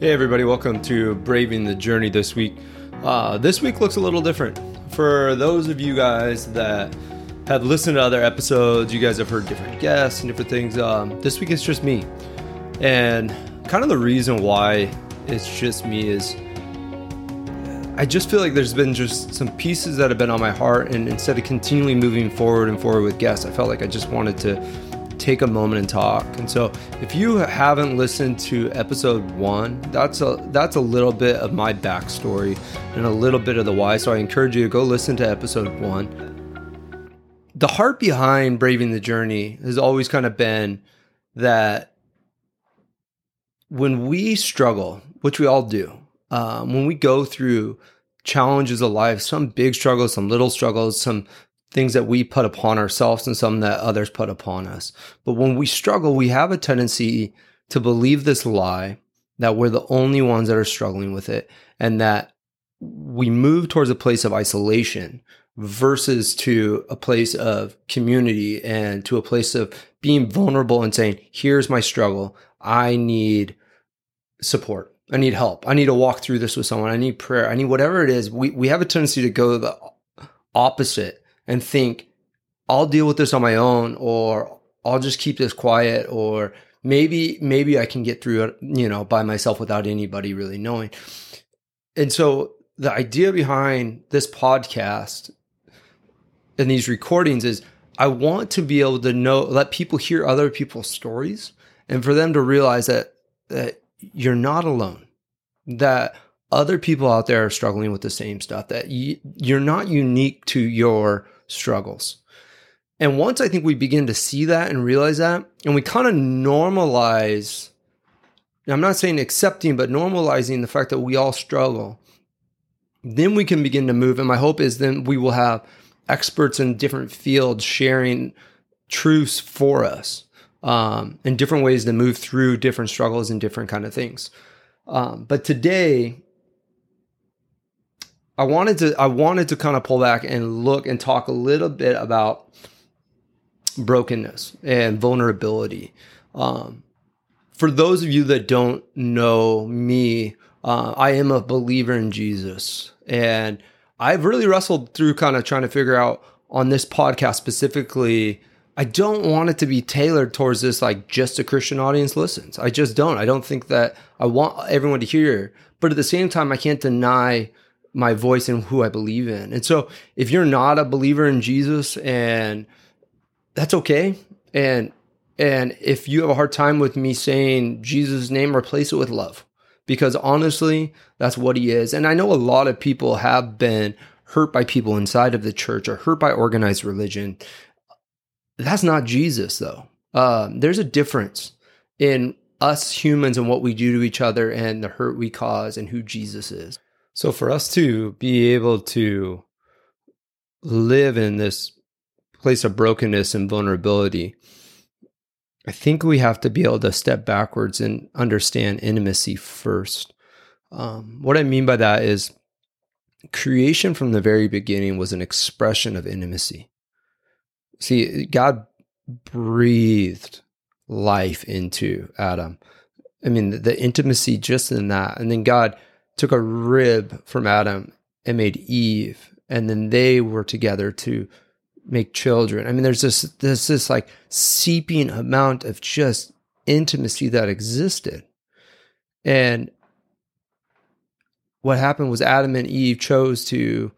Hey, everybody, welcome to Braving the Journey this week. Uh, this week looks a little different. For those of you guys that have listened to other episodes, you guys have heard different guests and different things. Um, this week it's just me. And kind of the reason why it's just me is I just feel like there's been just some pieces that have been on my heart. And instead of continually moving forward and forward with guests, I felt like I just wanted to take a moment and talk. And so if you haven't listened to episode one, that's a that's a little bit of my backstory and a little bit of the why. So I encourage you to go listen to episode one. The heart behind Braving the Journey has always kind of been that when we struggle, which we all do, um, when we go through challenges of life, some big struggles, some little struggles, some things that we put upon ourselves and some that others put upon us. But when we struggle, we have a tendency to believe this lie that we're the only ones that are struggling with it and that we move towards a place of isolation versus to a place of community and to a place of being vulnerable and saying, here's my struggle. I need support. I need help. I need to walk through this with someone. I need prayer. I need whatever it is. We, we have a tendency to go the opposite and think, I'll deal with this on my own, or I'll just keep this quiet, or maybe, maybe I can get through it, you know, by myself without anybody really knowing. And so the idea behind this podcast and these recordings is I want to be able to know, let people hear other people's stories and for them to realize that, that you're not alone, that other people out there are struggling with the same stuff, that you're not unique to your struggles. And once I think we begin to see that and realize that, and we kind of normalize, I'm not saying accepting, but normalizing the fact that we all struggle, then we can begin to move. And my hope is then we will have experts in different fields sharing truths for us um, and different ways to move through different struggles and different kind of things. Um, but today, I wanted to I wanted to kind of pull back and look and talk a little bit about brokenness and vulnerability. Um, for those of you that don't know me, uh, I am a believer in Jesus, and I've really wrestled through kind of trying to figure out on this podcast specifically I don't want it to be tailored towards this like just a Christian audience listens. I just don't. I don't think that I want everyone to hear. But at the same time, I can't deny my voice and who I believe in. And so if you're not a believer in Jesus and that's okay. And and if you have a hard time with me saying Jesus' name, replace it with love. Because honestly, that's what he is. And I know a lot of people have been hurt by people inside of the church or hurt by organized religion that's not Jesus, though. Uh, there's a difference in us humans and what we do to each other and the hurt we cause and who Jesus is. So, for us to be able to live in this place of brokenness and vulnerability, I think we have to be able to step backwards and understand intimacy first. Um, what I mean by that is creation from the very beginning was an expression of intimacy. See, God breathed life into Adam. I mean, the, the, intimacy just in that. And then God took a rib from Adam and made Eve, and then they were together to make children. I mean, there's this there's this like seeping amount of just intimacy that existed. And what happened was Adam and Eve chose to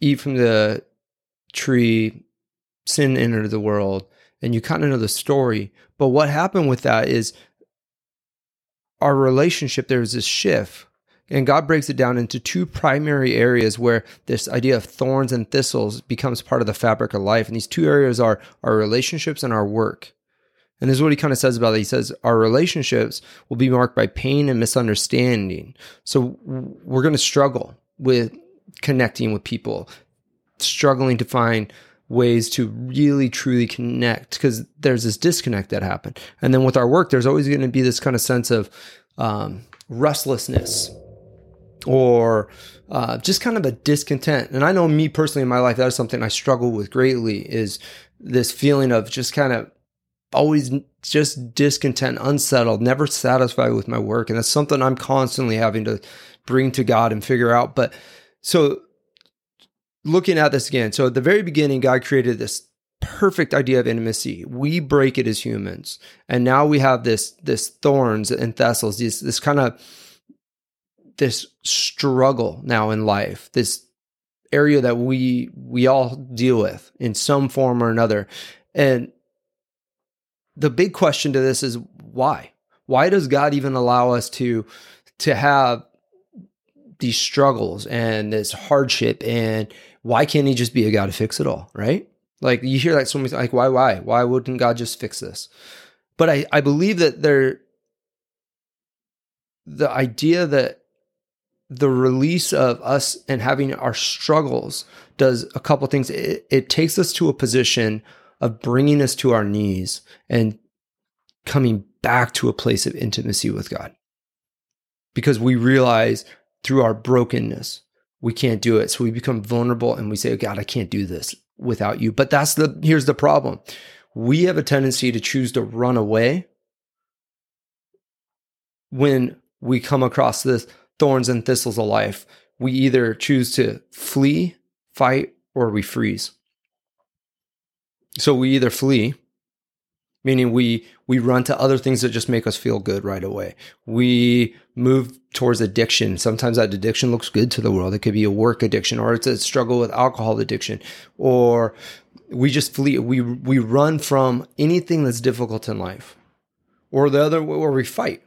eat from the tree sin entered the world and you kind of know the story. But what happened with that is our relationship, there was this shift. And God breaks it down into two primary areas where this idea of thorns and thistles becomes part of the fabric of life. And these two areas are our relationships and our work. And this is what he kind of says about it. He says, Our relationships will be marked by pain and misunderstanding. So we're going to struggle with connecting with people, struggling to find ways to really truly connect because there's this disconnect that happened. And then with our work, there's always going to be this kind of sense of um, restlessness or uh, just kind of a discontent. And I know me personally in my life, that is something I struggle with greatly is this feeling of just kind of always just discontent, unsettled, never satisfied with my work. And that's something I'm constantly having to bring to God and figure out. But so looking at this again, so at the very beginning, God created this perfect idea of intimacy. We break it as humans. And now we have this this thorns and thistles, this this kind of this struggle now in life, this area that we we all deal with in some form or another. And the big question to this is why? Why does God even allow us to to have these struggles and this hardship and why can't he just be a God to fix it all, right? Like you hear that so many like why why why wouldn't God just fix this? But I I believe that there the idea that the release of us and having our struggles does a couple things. It, it takes us to a position of bringing us to our knees and coming back to a place of intimacy with God. Because we realize through our brokenness, we can't do it. So we become vulnerable and we say, oh, God, I can't do this without you. But that's the, here's the problem. We have a tendency to choose to run away when we come across this thorns and thistles of life. We either choose to flee, fight, or we freeze. So we either flee, meaning we we run to other things that just make us feel good right away. We move towards addiction. Sometimes that addiction looks good to the world. It could be a work addiction or it's a struggle with alcohol addiction or we just flee we we run from anything that's difficult in life. Or the other or we fight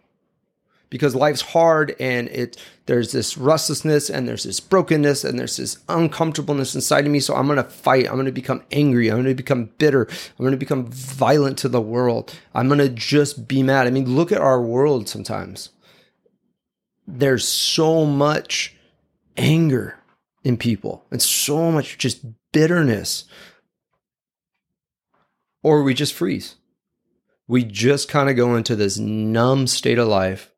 because life's hard and it there's this restlessness and there's this brokenness and there's this uncomfortableness inside of me. So i'm going to fight. I'm going to become angry. I'm going to become bitter. I'm going to become violent to the world. I'm going to just be mad. I mean look at our world sometimes. There's so much anger in people and so much just bitterness. Or we just freeze. We just kind of go into this numb state of life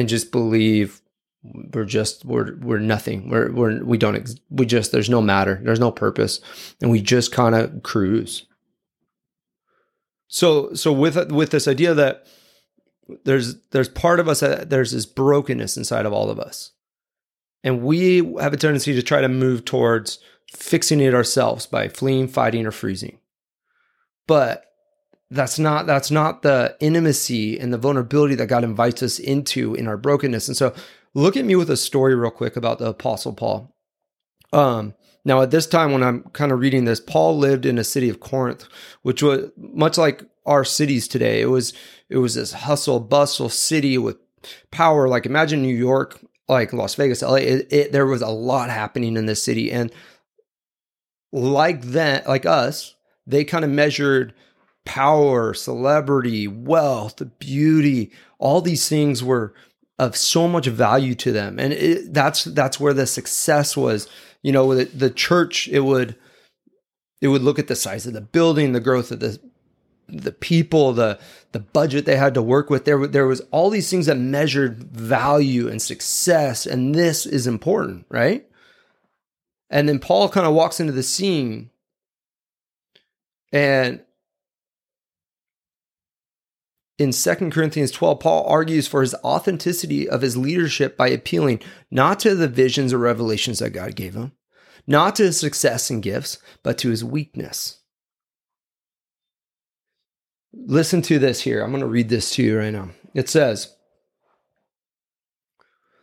and just believe we're just we're we're nothing. We're we're we don't ex- we just there's no matter. There's no purpose, and we just kind of cruise. So so with with this idea that there's there's part of us that there's this brokenness inside of all of us, and we have a tendency to try to move towards fixing it ourselves by fleeing, fighting, or freezing. But that's not that's not the intimacy and the vulnerability that God invites us into in our brokenness. And so look at me with a story real quick about the apostle Paul. Um now at this time when I'm kind of reading this, Paul lived in a city of Corinth, which was much like our cities today. It was it was this hustle bustle city with power. Like imagine New York, like Las Vegas, LA. It, it, there was a lot happening in this city, and like that, like us, they kind of measured power, celebrity, wealth, beauty, all these things were of so much value to them. And it, that's that's where the success was. You know, the, the church, it would it would look at the size of the building, the growth of the the people, the the budget they had to work with. There, there was all these things that measured value and success, and this is important, right? And then Paul kind of walks into the scene, and in 2 Corinthians 12, Paul argues for his authenticity of his leadership by appealing not to the visions or revelations that God gave him, not to his success and gifts, but to his weakness. Listen to this here. I'm going to read this to you right now. It says,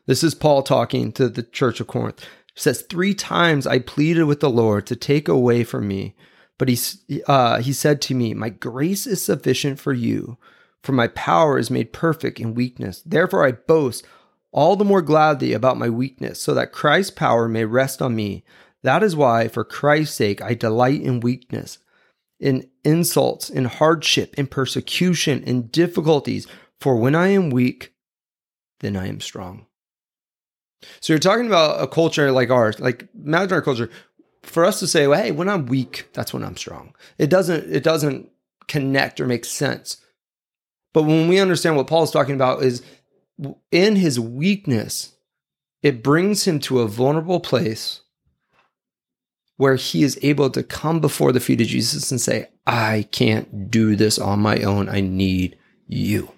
This is Paul talking to the church of Corinth. It says, Three times I pleaded with the Lord to take away from me, but he, uh, he said to me, My grace is sufficient for you for my power is made perfect in weakness. Therefore, I boast all the more gladly about my weakness, so that Christ's power may rest on me. That is why, for Christ's sake, I delight in weakness, in insults, in hardship, in persecution, in difficulties. For when I am weak, then I am strong. So you're talking about a culture like ours, like imagine our culture. For us to say, well, "Hey, when I'm weak, that's when I'm strong," it doesn't. It doesn't connect or make sense. But when we understand what Paul is talking about is in his weakness, it brings him to a vulnerable place where he is able to come before the feet of Jesus and say, I can't do this on my own. I need you.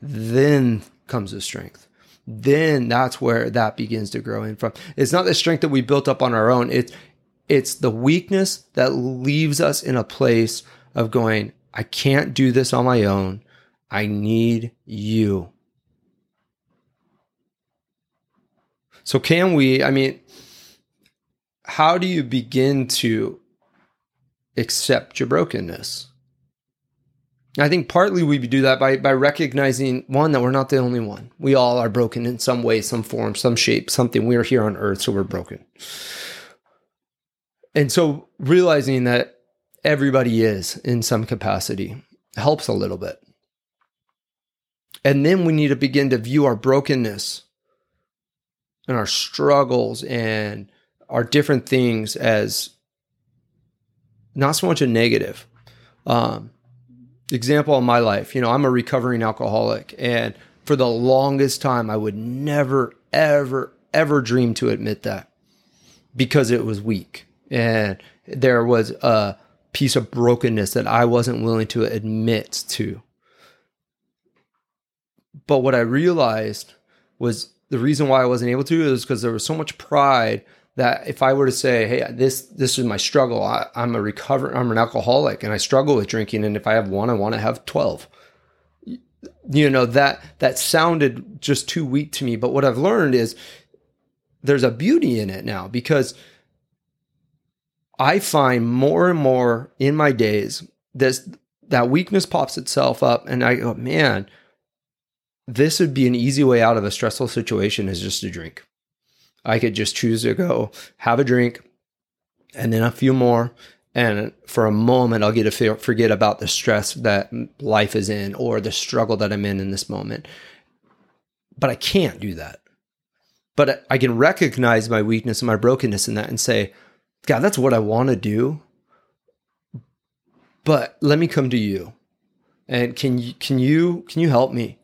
Then comes the strength. Then that's where that begins to grow in from. It's not the strength that we built up on our own. It's it's the weakness that leaves us in a place of going, I can't do this on my own. I need you. So, can we? I mean, how do you begin to accept your brokenness? I think partly we do that by by recognizing one that we're not the only one. We all are broken in some way, some form, some shape, something. We are here on earth, so we're broken. And so realizing that everybody is in some capacity helps a little bit. And then we need to begin to view our brokenness and our struggles and our different things as not so much a negative. Um, example in my life, you know, I'm a recovering alcoholic, and for the longest time, I would never, ever, ever dream to admit that because it was weak. And there was a piece of brokenness that I wasn't willing to admit to. But what I realized was the reason why I wasn't able to is because there was so much pride that if I were to say, "Hey, this this is my struggle. I, am a recover. I'm an alcoholic, and I struggle with drinking. And if I have one, I want to have 12. You know that that sounded just too weak to me. But what I've learned is there's a beauty in it now because I find more and more in my days this that weakness pops itself up, and I go, man, this would be an easy way out of a stressful situation is just to drink. I could just choose to go have a drink and then a few more. And for a moment, I'll get to forget about the stress that life is in or the struggle that I'm in in this moment. But I can't do that. But I can recognize my weakness and my brokenness in that and say, God, that's what I want to do. But let me come to you. And can you can you can you help me?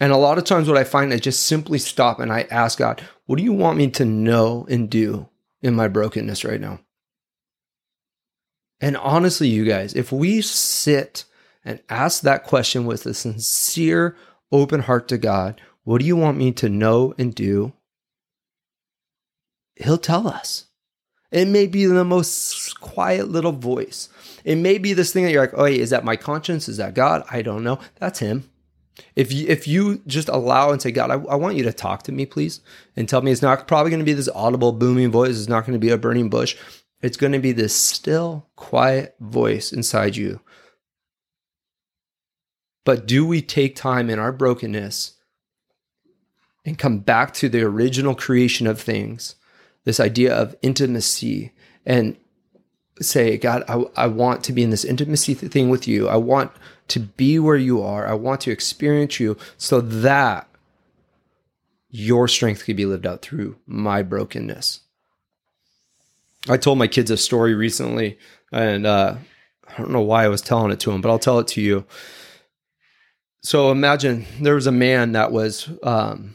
And a lot of times, what I find, I just simply stop and I ask God, what do you want me to know and do in my brokenness right now? And honestly, you guys, if we sit and ask that question with a sincere, open heart to God, what do you want me to know and do? He'll tell us. It may be the most quiet little voice. It may be this thing that you're like, oh, is that my conscience? Is that God? I don't know. That's Him. If you, if you just allow and say, God, I, I want you to talk to me, please, and tell me it's not probably going to be this audible, booming voice. It's not going to be a burning bush. It's going to be this still, quiet voice inside you. But do we take time in our brokenness and come back to the original creation of things, this idea of intimacy, and say, God, I, I want to be in this intimacy thing with you. I want to be where you are. I want to experience you so that your strength can be lived out through my brokenness. I told my kids a story recently, and uh, I don't know why I was telling it to them, but I'll tell it to you. So imagine there was a man that was um,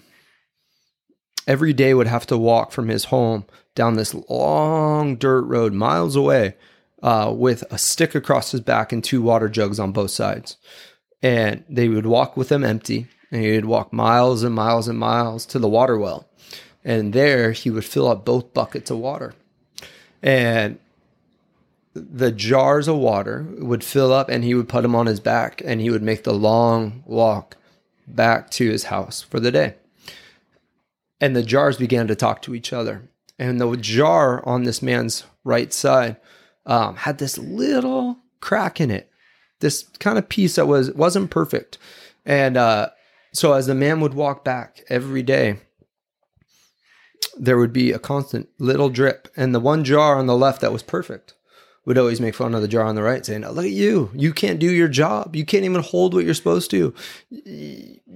every day would have to walk from his home down this long dirt road miles away uh, with a stick across his back and two water jugs on both sides. And they would walk with them empty, and he would walk miles and miles and miles to the water well. And there he would fill up both buckets of water. And the jars of water would fill up, and he would put them on his back, and he would make the long walk back to his house for the day. And the jars began to talk to each other. And the jar on this man's right side um, had this little crack in it, this kind of piece that was wasn't perfect. And uh, so as the man would walk back every day, there would be a constant little drip, and the one jar on the left that was perfect would always make fun of the jar on the right, saying, "Look at you! You can't do your job. You can't even hold what you're supposed to.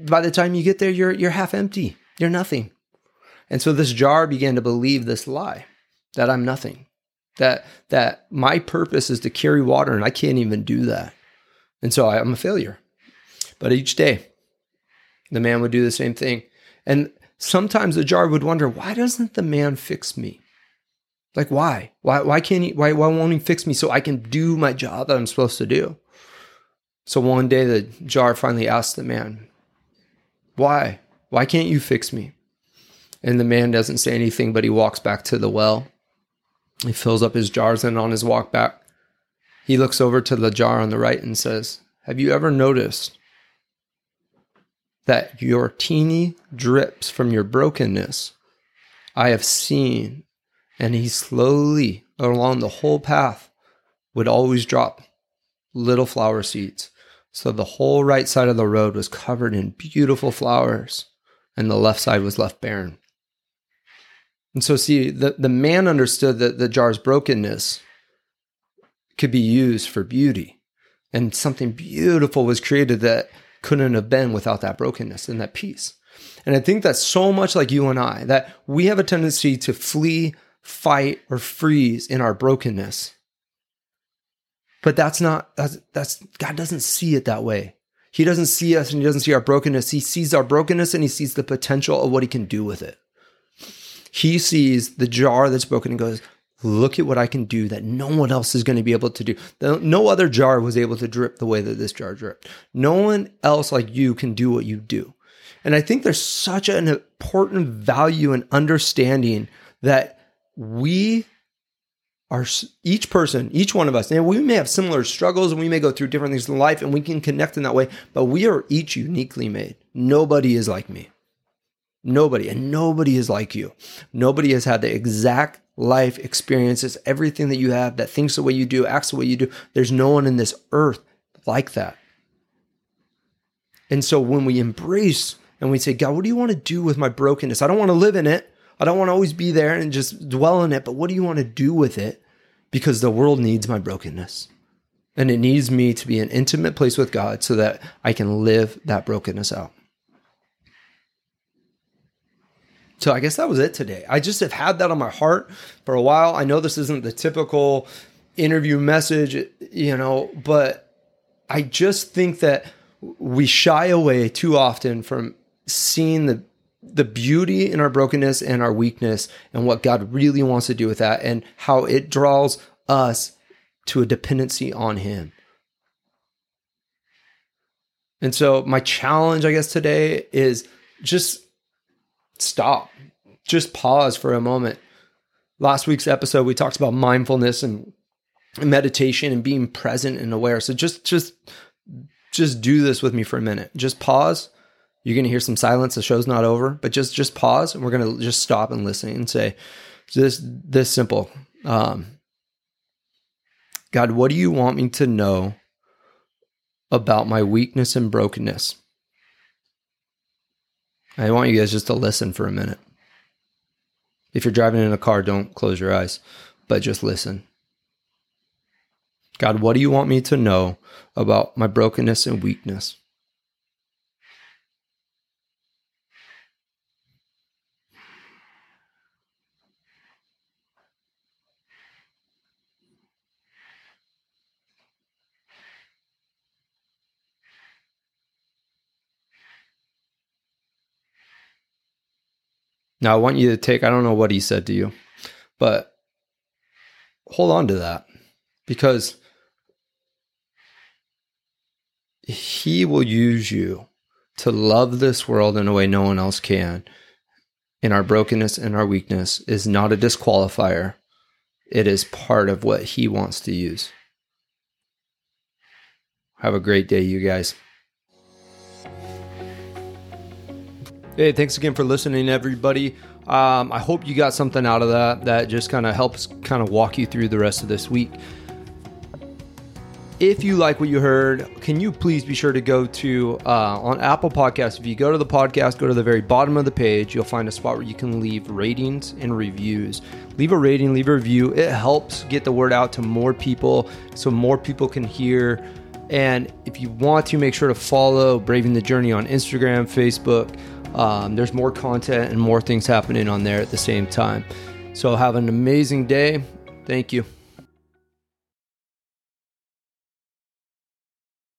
By the time you get there, you're you're half empty. You're nothing." And so this jar began to believe this lie that I'm nothing, that that my purpose is to carry water and I can't even do that. And so I, I'm a failure. But each day, the man would do the same thing. And sometimes the jar would wonder, why doesn't the man fix me? Like why? Why why can't he why why won't he fix me so I can do my job that I'm supposed to do? So one day the jar finally asked the man, Why? Why can't you fix me? And the man doesn't say anything, but he walks back to the well. He fills up his jars, and on his walk back, he looks over to the jar on the right and says, Have you ever noticed that your teeny drips from your brokenness I have seen? And he slowly, along the whole path, would always drop little flower seeds. So the whole right side of the road was covered in beautiful flowers, and the left side was left barren. And so, see, the, the man understood that the jar's brokenness could be used for beauty. And something beautiful was created that couldn't have been without that brokenness and that piece. And I think that's so much like you and I, that we have a tendency to flee, fight, or freeze in our brokenness. But that's not, that's, that's, God doesn't see it that way. He doesn't see us and he doesn't see our brokenness. He sees our brokenness and he sees the potential of what he can do with it. He sees the jar that's broken and goes, Look at what I can do that no one else is going to be able to do. No other jar was able to drip the way that this jar dripped. No one else like you can do what you do. And I think there's such an important value and understanding that we are each person, each one of us, and we may have similar struggles and we may go through different things in life and we can connect in that way, but we are each uniquely made. Nobody is like me. Nobody, and nobody is like you. Nobody has had the exact life experiences, everything that you have, that thinks the way you do, acts the way you do. There's no one in this earth like that. And so when we embrace and we say, God, what do you want to do with my brokenness? I don't want to live in it. I don't want to always be there and just dwell in it, but what do you want to do with it? Because the world needs my brokenness. And it needs me to be an intimate place with God so that I can live that brokenness out. So I guess that was it today. I just have had that on my heart for a while. I know this isn't the typical interview message, you know, but I just think that we shy away too often from seeing the the beauty in our brokenness and our weakness and what God really wants to do with that and how it draws us to a dependency on him. And so my challenge I guess today is just stop, just pause for a moment. Last week's episode, we talked about mindfulness and meditation and being present and aware. So just, just, just do this with me for a minute. Just pause. You're going to hear some silence. The show's not over, but just, just pause and we're going to just stop and listen and say, this, this simple. Um, God, what do you want me to know about my weakness and brokenness? I want you guys just to listen for a minute. If you're driving in a car, don't close your eyes, but just listen. God, what do you want me to know about my brokenness and weakness? Now, I want you to take, I don't know what he said to you, but hold on to that because he will use you to love this world in a way no one else can. In our brokenness and our weakness is not a disqualifier. It is part of what he wants to use. Have a great day, you guys. Hey, thanks again for listening, everybody. Um, I hope you got something out of that that just kind of helps kind of walk you through the rest of this week. If you like what you heard, can you please be sure to go to uh, on Apple Podcasts? If you go to the podcast, go to the very bottom of the page, you'll find a spot where you can leave ratings and reviews. Leave a rating, leave a review. It helps get the word out to more people so more people can hear. And if you want to, make sure to follow Braving the Journey on Instagram, Facebook. Um, there's more content and more things happening on there at the same time. So have an amazing day. Thank you.